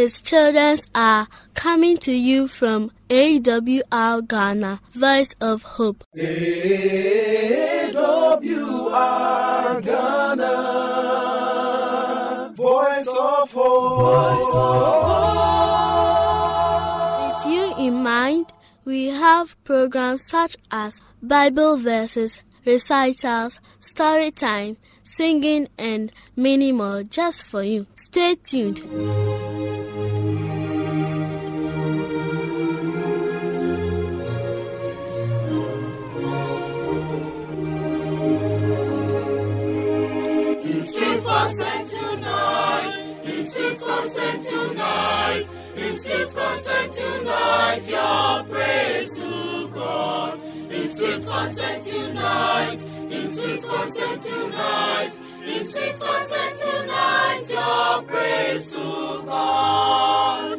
This is Children's Hour coming to you from AWR Ghana, Voice of Hope. AWR Ghana, Voice of Hope. Voice of Hope. With you in mind, we have programs such as Bible verses, recitals, story time, singing, and many more just for you. Stay tuned. Sweet concert tonight, your praise to God. In sweet concert tonight, in sweet concert tonight, in sweet concert tonight, your praise to God.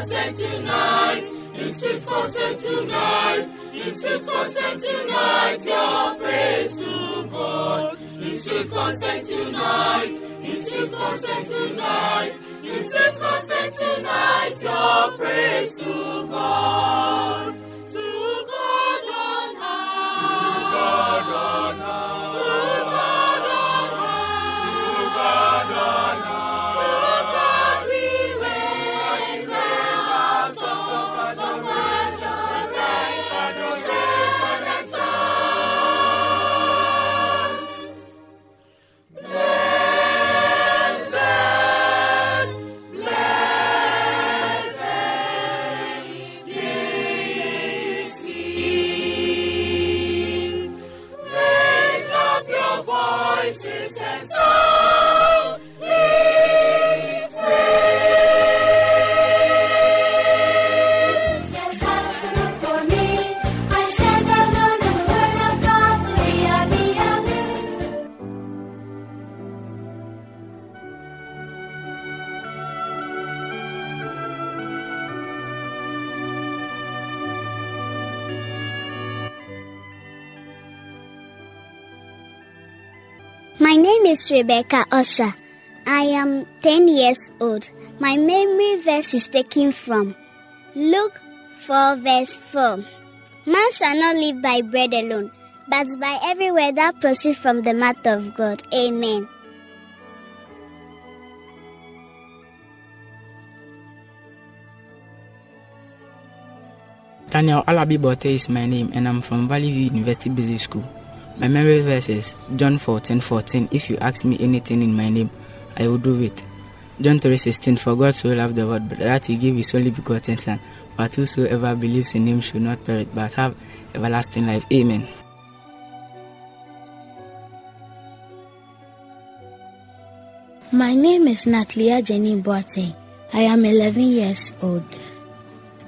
Concert tonight, in sweet concert tonight, in sweet concert tonight, your praise to God. In sweet concert tonight, in sweet concert tonight, is Rebecca Osha. I am 10 years old. My memory verse is taken from Luke 4 verse 4. Man shall not live by bread alone, but by every word that proceeds from the mouth of God. Amen. Daniel Alabi Bote is my name, and I'm from Valley View University Basic School. My memory verse is John 14 14. If you ask me anything in my name, I will do it. John 3 16. For God so loved the world that he gave his only begotten Son, but whosoever believes in him should not perish but have everlasting life. Amen. My name is Natalia Jenny Boateng. I am 11 years old.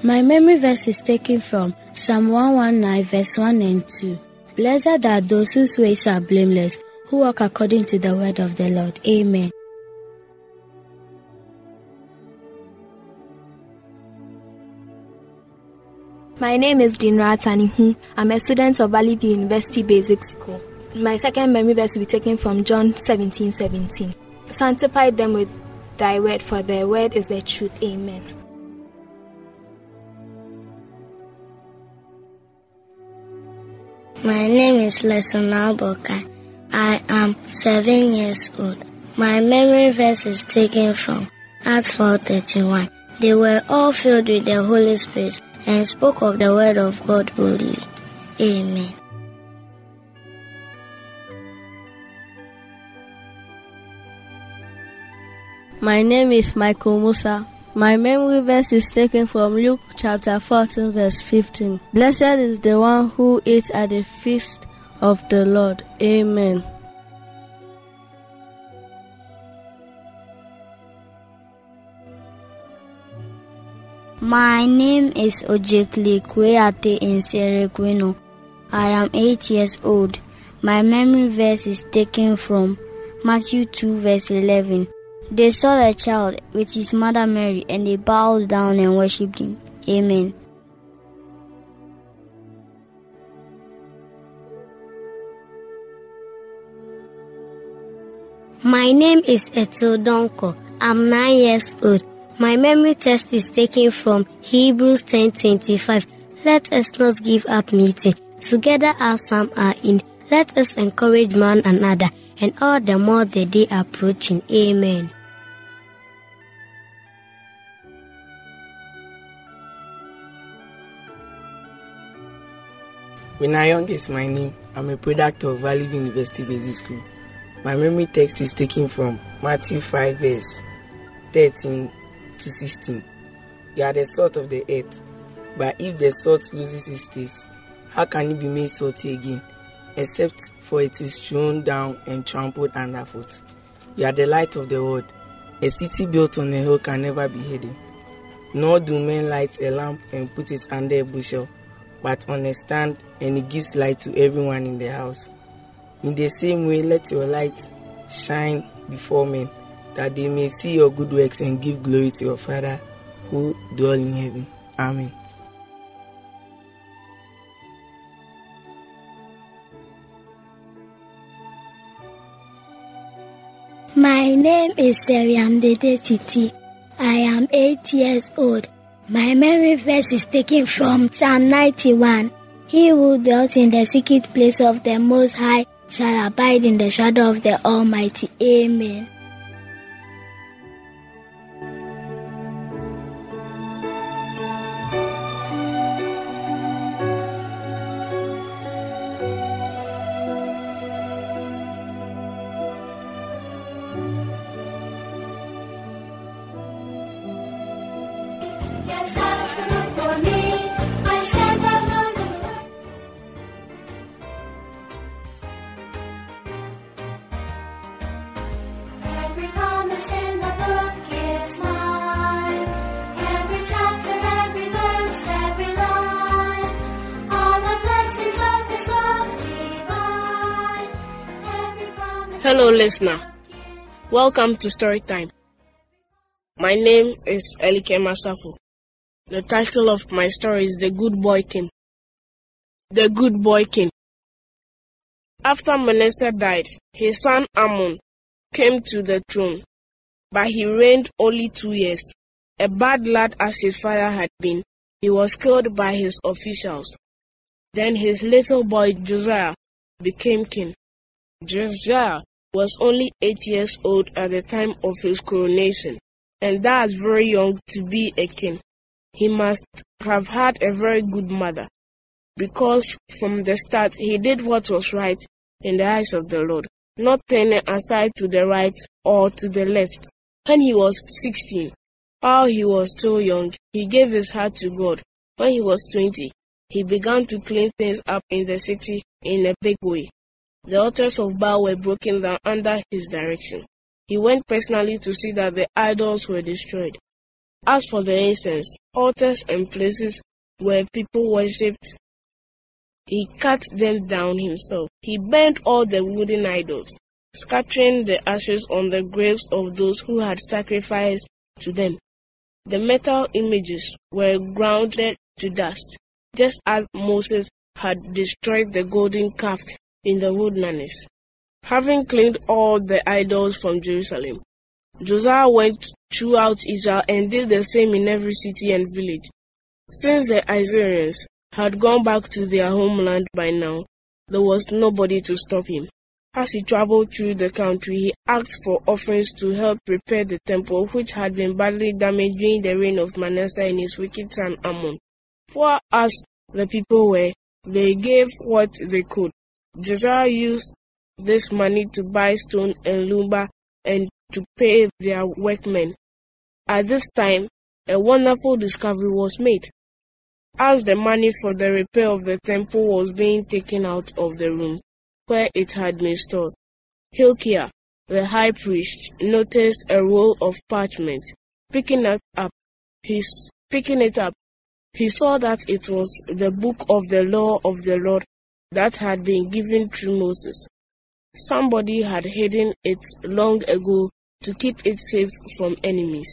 My memory verse is taken from Psalm 119, verse 1 and 2. Blessed are those whose ways are blameless, who walk according to the word of the Lord. Amen. My name is Dinra Tanihu. I'm a student of Valley View University Basic School. My second memory verse will be taken from John 17 17. Sanctify them with thy word, for thy word is the truth. Amen. My name is Lesona Boka. I am seven years old. My memory verse is taken from Acts 4:31. They were all filled with the Holy Spirit and spoke of the word of God boldly. Amen. My name is Michael Musa. My memory verse is taken from Luke chapter 14, verse 15. Blessed is the one who eats at the feast of the Lord. Amen. My name is Ojekli Kweate in Serequino. I am 8 years old. My memory verse is taken from Matthew 2 verse 11. They saw the child with his mother Mary and they bowed down and worshipped him. Amen. My name is Etil Donko. I'm nine years old. My memory test is taken from Hebrews 10:25. Let us not give up meeting together as some are in. Let us encourage one another, and all the more the day approaching. Amen. Young is my name. I'm a product of Valley University Basic School. My memory text is taken from Matthew 5 verse 13 to 16. You are the salt of the earth, but if the salt loses its taste, how can it be made salty again? Except for it is thrown down and trampled underfoot. You are the light of the world. A city built on a hill can never be hidden. Nor do men light a lamp and put it under a bushel, but on a stand, and it gives light to everyone in the house. In the same way, let your light shine before men, that they may see your good works and give glory to your Father who dwells in heaven. Amen. My name is Seriamdede Titi. I am eight years old. My memory verse is taken from Psalm 91. He who dwells in the secret place of the Most High shall abide in the shadow of the Almighty. Amen. Hello, listener. Welcome to Storytime. My name is Elike Masafu. The title of my story is The Good Boy King. The Good Boy King. After Manasseh died, his son Amon came to the throne, but he reigned only two years. A bad lad as his father had been, he was killed by his officials. Then his little boy Josiah became king. Josiah was only eight years old at the time of his coronation, and that's very young to be a king. He must have had a very good mother, because from the start he did what was right in the eyes of the Lord, not turning aside to the right or to the left. When he was sixteen, while he was still young, he gave his heart to God. When he was twenty, he began to clean things up in the city in a big way. The altars of Baal were broken down under his direction. He went personally to see that the idols were destroyed. As for the incense, altars and places where people worshipped, he cut them down himself. He burned all the wooden idols, scattering the ashes on the graves of those who had sacrificed to them. The metal images were grounded to dust, just as Moses had destroyed the golden calf in the wilderness. Having cleaned all the idols from Jerusalem, Josiah went throughout Israel and did the same in every city and village. Since the Assyrians had gone back to their homeland by now, there was nobody to stop him. As he traveled through the country, he asked for offerings to help repair the temple, which had been badly damaged during the reign of Manasseh and his wicked son Amon. Poor as the people were, they gave what they could. Josiah used this money to buy stone and lumber and to pay their workmen. At this time, a wonderful discovery was made. As the money for the repair of the temple was being taken out of the room where it had been stored, Hilkiah, the high priest, noticed a roll of parchment. Picking it up, he, picking it up, he saw that it was the book of the law of the Lord that had been given through Moses. Somebody had hidden it long ago to keep it safe from enemies.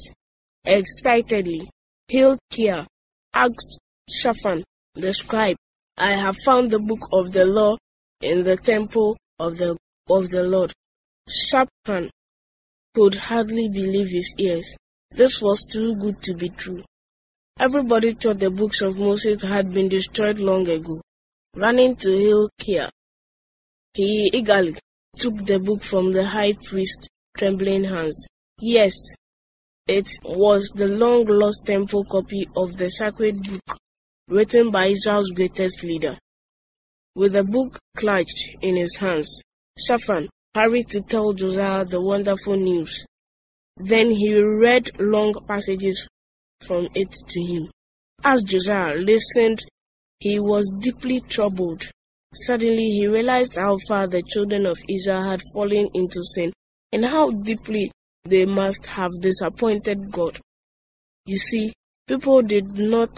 Excitedly, Hilkiah asked Shaphan the scribe, I have found the book of the law in the temple of the of the Lord. Shaphan could hardly believe his ears. This was too good to be true. Everybody thought the books of Moses had been destroyed long ago. Running to Hilkiah, he eagerly took the book from the high priest's trembling hands. Yes, it was the long lost temple copy of the sacred book written by Israel's greatest leader. With the book clutched in his hands, Shaphan hurried to tell Josiah the wonderful news. Then he read long passages from it to him. As Josiah listened, he was deeply troubled. Suddenly he realized how far the children of Israel had fallen into sin and how deeply they must have disappointed God. You see, people did not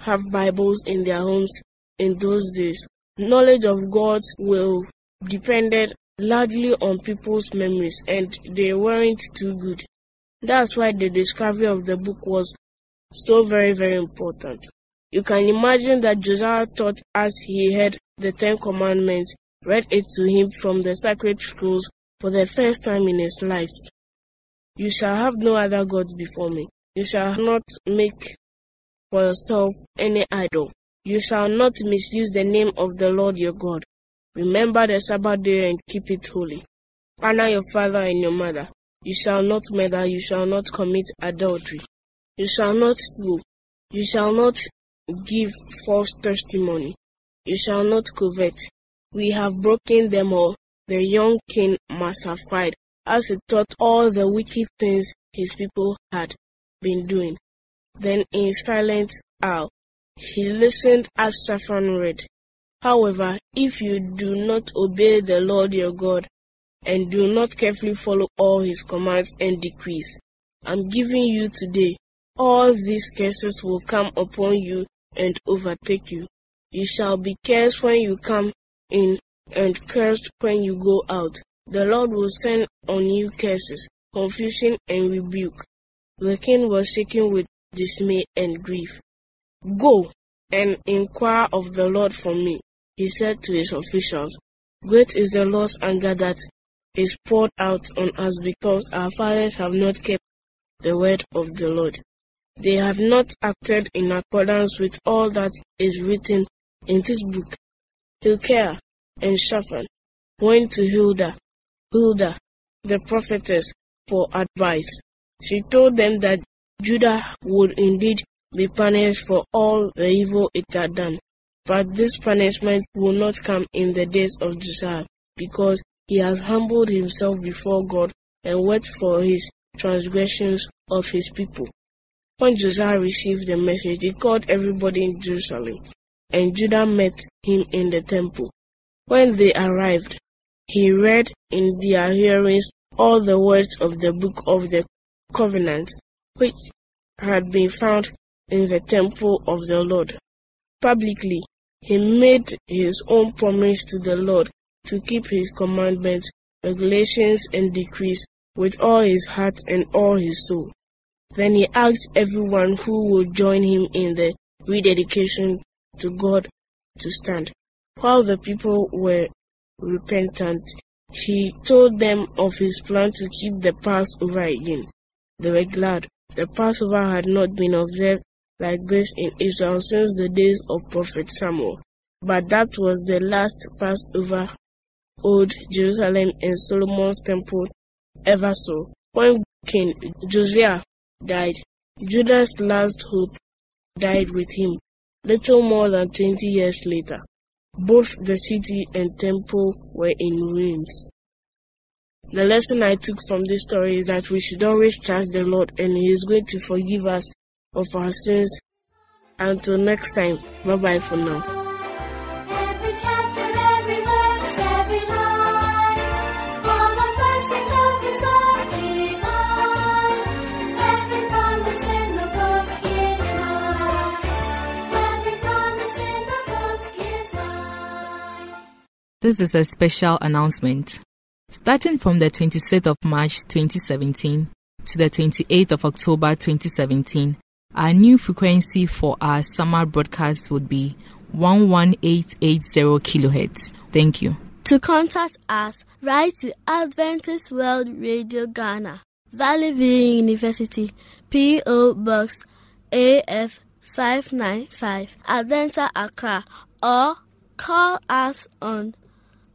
have Bibles in their homes in those days. Knowledge of God's will depended largely on people's memories, and they weren't too good. That's why the discovery of the book was so very, very important. You can imagine that Josiah thought as he heard the Ten Commandments read it to him from the sacred scrolls for the first time in his life. You shall have no other gods before me. You shall not make for yourself any idol. You shall not misuse the name of the Lord your God. Remember the Sabbath day and keep it holy. Honor your father and your mother. You shall not murder. You shall not commit adultery. You shall not steal. You shall not give false testimony. You shall not covet. We have broken them all. The young king must have cried as he thought all the wicked things his people had been doing. Then in silent awe, he listened as Shaphan read. However, if you do not obey the Lord your God and do not carefully follow all his commands and decrees, I'm giving you today, all these curses will come upon you and overtake you. You shall be cursed when you come in and cursed when you go out. The Lord will send on you curses, confusion, and rebuke. The king was shaken with dismay and grief. Go and inquire of the Lord for me he said to his officials, Great is the Lord's anger that is poured out on us because our fathers have not kept the word of the Lord. They have not acted in accordance with all that is written in this book. Hilkiah and Shaphan went to Huldah, Huldah, the prophetess, for advice. She told them that Judah would indeed be punished for all the evil it had done. But this punishment will not come in the days of Josiah, because he has humbled himself before God and wept for his transgressions of his people. When Josiah received the message, he called everybody in Jerusalem, and Judah met him in the temple. When they arrived, he read in their hearings all the words of the book of the covenant, which had been found in the temple of the Lord. Publicly, he made his own promise to the Lord to keep his commandments, regulations, and decrees with all his heart and all his soul. Then he asked everyone who would join him in the rededication to God to stand. While the people were repentant, he told them of his plan to keep the Passover again. They were glad. The Passover had not been observed like this in Israel since the days of Prophet Samuel. But that was the last Passover Old Jerusalem and Solomon's temple ever saw. When King Josiah died, Judah's last hope died with him, little more than 20 years later. Both the city and temple were in ruins. The lesson I took from this story is that we should always trust the Lord and He is going to forgive us of our sins. Until next time, bye bye for now. This is a special announcement. Starting from the 26th of March 2017 to the 28th of October 2017, our new frequency for our summer broadcast would be 11880 kHz. Thank you. To contact us, write to Adventist World Radio Ghana, Valley View University, P.O. Box AF 595, Adenta Accra, or call us on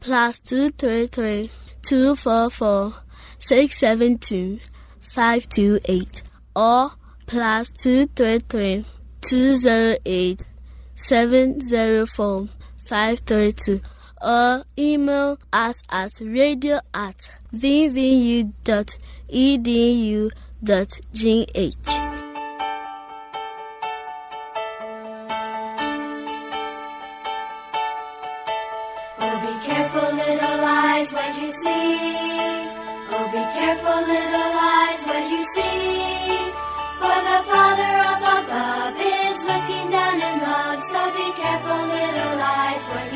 plus 233 244 672 528 or plus 233 208 704 532 or email us at radio at vvu.edu.gh. Careful little lights what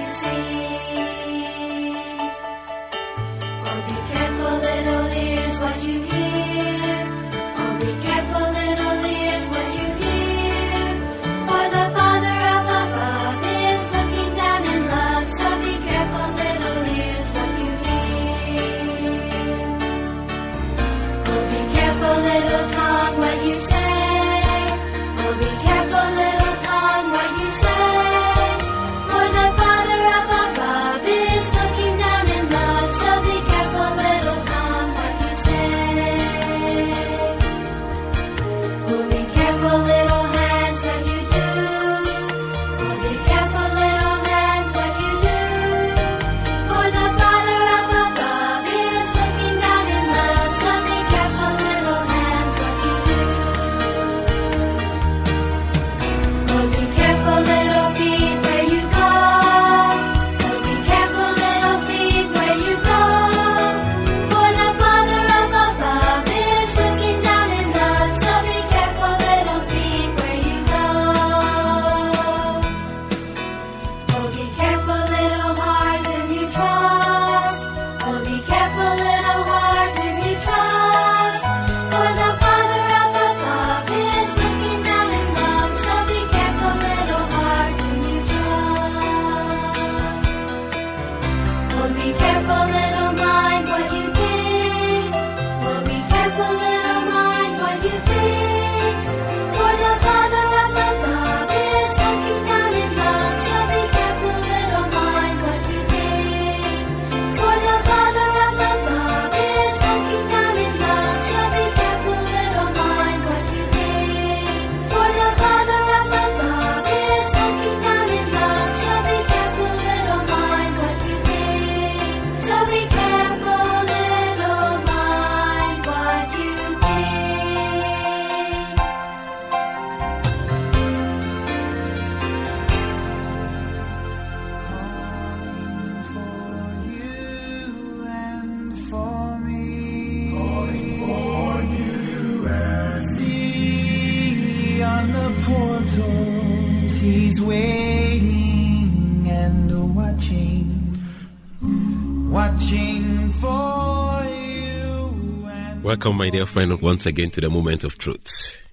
Welcome, my dear friend, once again to the moment of truth.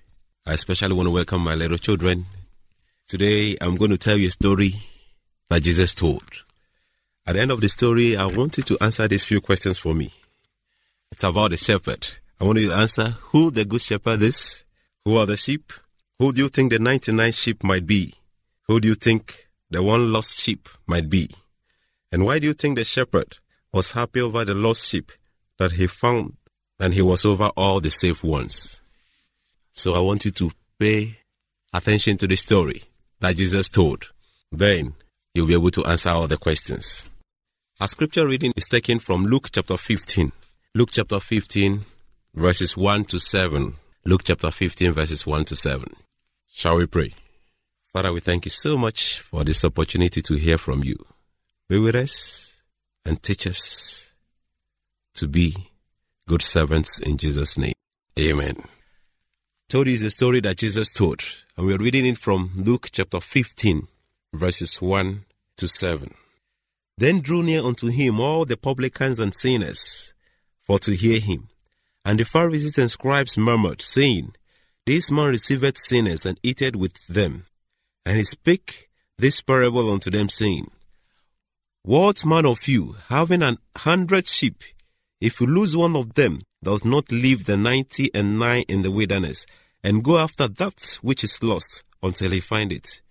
I especially want to welcome my little children. Today, I'm going to tell you a story that Jesus told. At the end of the story, I want you to answer these few questions for me. It's about the shepherd. I want you to answer who the good shepherd is, who are the sheep, who do you think the 99 sheep might be, who do you think the one lost sheep might be, and why do you think the shepherd was happy over the lost sheep that he found and he was over all the safe ones. So I want you to pay attention to the story that Jesus told. Then you'll be able to answer all the questions. Our scripture reading is taken from Luke chapter 15. Luke chapter 15, verses 1 to 7. Luke chapter 15, verses 1 to 7. Shall we pray? Father, we thank you so much for this opportunity to hear from you. Be with us and teach us to be good servants in Jesus' name. Amen. Told is a story that Jesus told, and we're reading it from Luke chapter 15, verses 1 to 7. Then drew near unto him all the publicans and sinners, for to hear him. And the Pharisees and scribes murmured, saying, This man receiveth sinners and eateth with them. And he spake this parable unto them, saying, What man of you, having an hundred sheep, if you lose one of them, does not leave the ninety and nine in the wilderness, and go after that which is lost until he find it?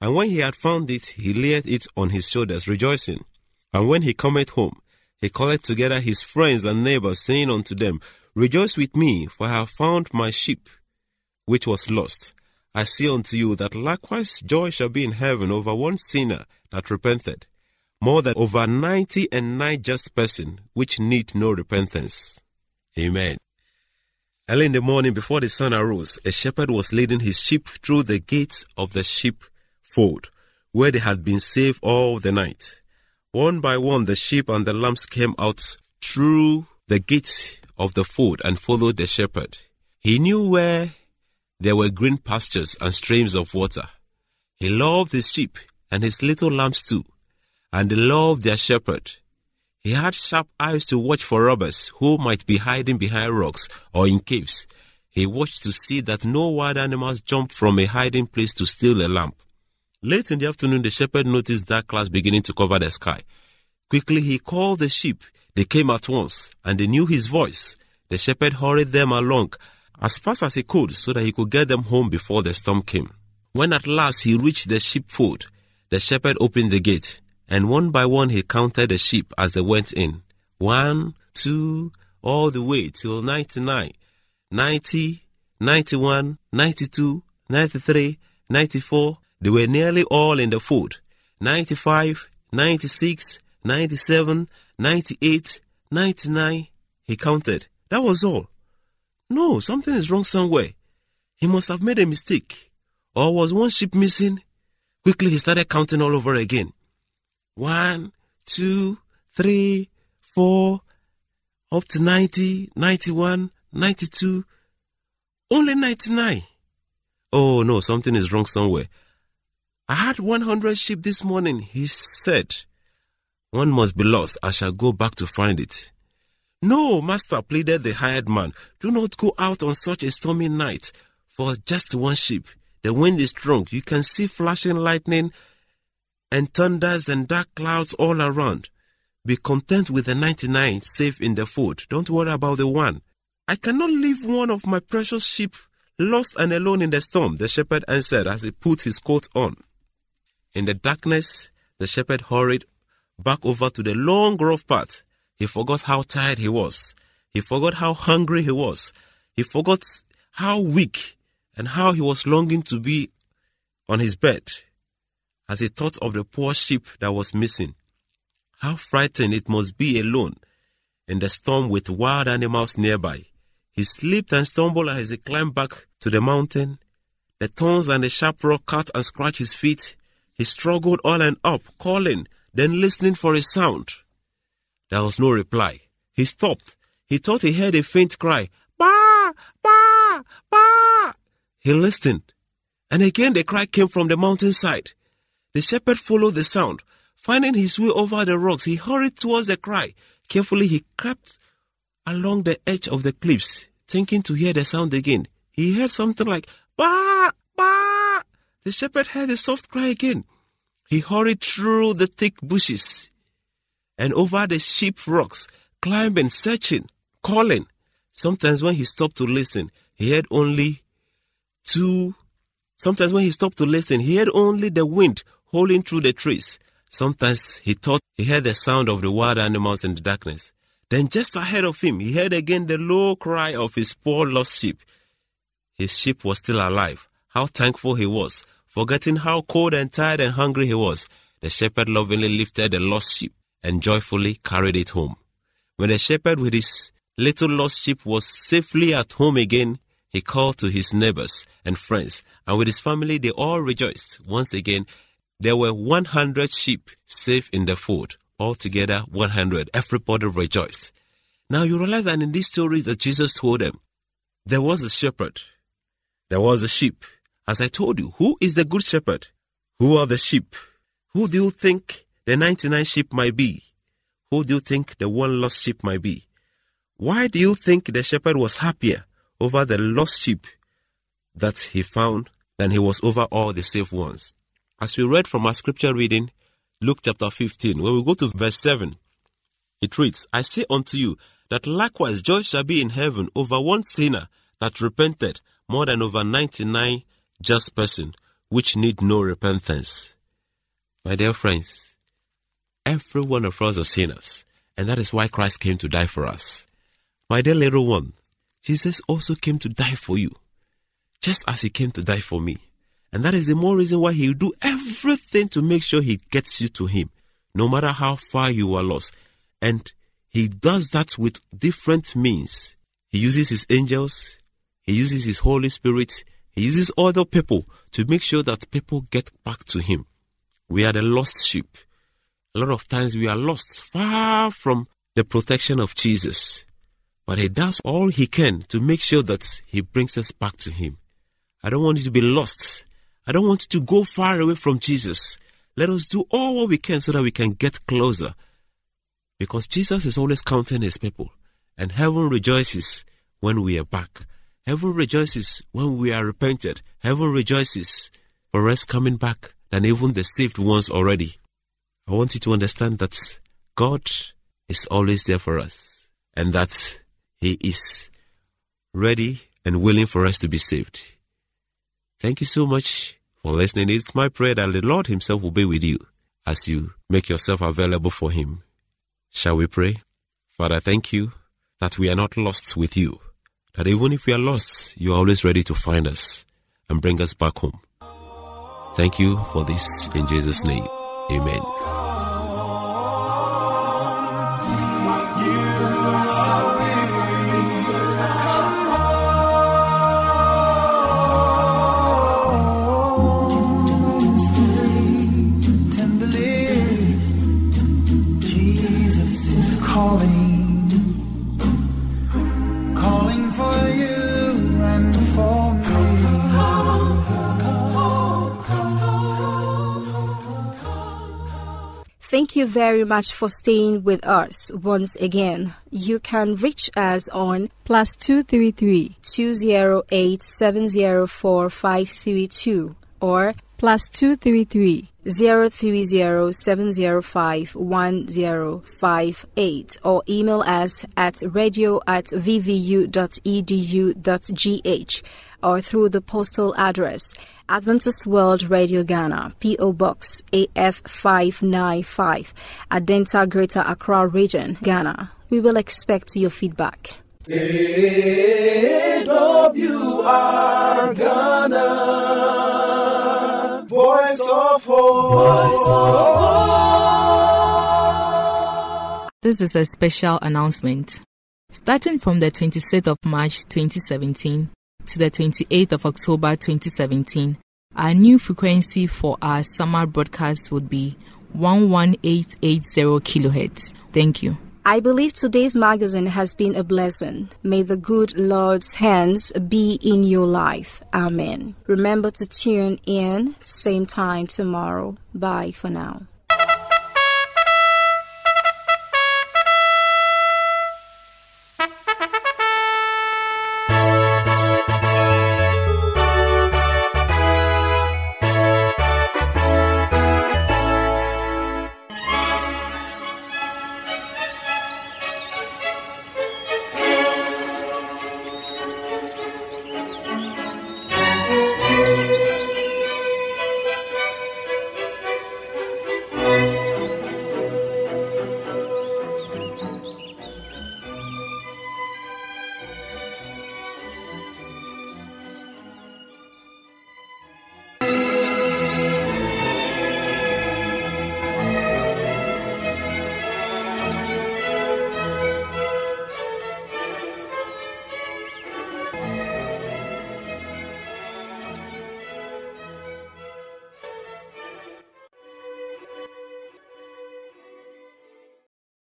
And when he had found it, he laid it on his shoulders, rejoicing. And when he cometh home, he calleth together his friends and neighbors, saying unto them, Rejoice with me, for I have found my sheep, which was lost. I say unto you that likewise joy shall be in heaven over one sinner that repenteth, more than over ninety and nine just person which need no repentance. Amen. Early in the morning, before the sun arose, a shepherd was leading his sheep through the gates of the sheepfold, where they had been safe all the night. One by one, the sheep and the lambs came out through the gates of the fold and followed the shepherd. He knew where there were green pastures and streams of water. He loved his sheep and his little lambs too, and they loved their shepherd. He had sharp eyes to watch for robbers who might be hiding behind rocks or in caves. He watched to see that no wild animals jumped from a hiding place to steal a lamb. Late in the afternoon, the shepherd noticed dark clouds beginning to cover the sky. Quickly, he called the sheep. They came at once, and they knew his voice. The shepherd hurried them along as fast as he could so that he could get them home before the storm came. When at last he reached the sheepfold, the shepherd opened the gate, and one by one he counted the sheep as they went in. One, two, all the way till 99, 90, 91, 92, 93, 94, they were nearly all in the fold. 95, 96, 97, 98, 99. He counted. That was all. No, something is wrong somewhere. He must have made a mistake. Or was one sheep missing? Quickly he started counting all over again. One, two, three, four, up to 90, 91, 92, only 99. Oh no, something is wrong somewhere. I had 100 sheep this morning, he said. One must be lost. I shall go back to find it. No, master, pleaded the hired man. Do not go out on such a stormy night for just one sheep. The wind is strong. You can see flashing lightning and thunders and dark clouds all around. Be content with the 99 safe in the fold. Don't worry about the one. I cannot leave one of my precious sheep lost and alone in the storm, the shepherd answered as he put his coat on. In the darkness, the shepherd hurried back over to the long rough path. He forgot how tired he was. He forgot how hungry he was. He forgot how weak and how he was longing to be on his bed as he thought of the poor sheep that was missing. How frightened it must be alone in the storm with wild animals nearby. He slipped and stumbled as he climbed back to the mountain. The thorns and the sharp rock cut and scratched his feet. He struggled on and up, calling, then listening for a sound. There was no reply. He stopped. He thought he heard a faint cry. Ba! Ba! Ba! He listened. And again the cry came from the mountainside. The shepherd followed the sound. Finding his way over the rocks, he hurried towards the cry. Carefully, he crept along the edge of the cliffs, thinking to hear the sound again. He heard something like, Ba! Ba! The shepherd heard a soft cry again. He hurried through the thick bushes and over the sheep rocks, climbing, searching, calling. Sometimes when he stopped to listen, he heard only two. Sometimes when he stopped to listen, he heard only the wind howling through the trees. Sometimes he thought he heard the sound of the wild animals in the darkness. Then just ahead of him, he heard again the low cry of his poor lost sheep. His sheep was still alive. How thankful he was. Forgetting how cold and tired and hungry he was, the shepherd lovingly lifted the lost sheep and joyfully carried it home. When the shepherd with his little lost sheep was safely at home again, he called to his neighbors and friends, and with his family they all rejoiced. Once again, there were 100 sheep safe in the fold. Altogether, 100. Everybody rejoiced. Now you realize that in this story that Jesus told them, there was a shepherd, there was a sheep. As I told you, who is the good shepherd? Who are the sheep? Who do you think the 99 sheep might be? Who do you think the one lost sheep might be? Why do you think the shepherd was happier over the lost sheep that he found than he was over all the safe ones? As we read from our scripture reading, Luke chapter 15, when we go to verse 7, it reads, I say unto you that likewise joy shall be in heaven over one sinner that repented more than over 99 just person which need no repentance. My dear friends, every one of us are sinners, and that is why Christ came to die for us. My dear little one, Jesus also came to die for you, just as he came to die for me. And that is the more reason why he'll do everything to make sure he gets you to him, no matter how far you are lost. And he does that with different means. He uses his angels, he uses his Holy Spirit, he uses other people to make sure that people get back to him. We are the lost sheep. A lot of times we are lost far from the protection of Jesus. But he does all he can to make sure that he brings us back to him. I don't want you to be lost. I don't want you to go far away from Jesus. Let us do all what we can so that we can get closer. Because Jesus is always counting his people. And heaven rejoices when we are back. Heaven rejoices when we are repented. Heaven rejoices for us coming back than even the saved ones already. I want you to understand that God is always there for us and that He is ready and willing for us to be saved. Thank you so much for listening. It's my prayer that the Lord Himself will be with you as you make yourself available for Him. Shall we pray? Father, thank you that we are not lost with you that even if we are lost, you are always ready to find us and bring us back home. Thank you for this in Jesus' name. Amen. You very much for staying with us once again. You can reach us on plus 233 208 704 532 or plus 233 030 or email us at radio at vvu.edu.gh or through the postal address Adventist World Radio Ghana, P.O. Box AF595, Adenta Greater Accra Region, Ghana. We will expect your feedback. AWR Ghana, of Hope. This is a special announcement. Starting from the 26th of March 2017, to the 28th of October 2017, our new frequency for our summer broadcast would be 11880 kHz. Thank you. I believe today's magazine has been a blessing. May the good Lord's hands be in your life. Amen. Remember to tune in, same time tomorrow. Bye for now.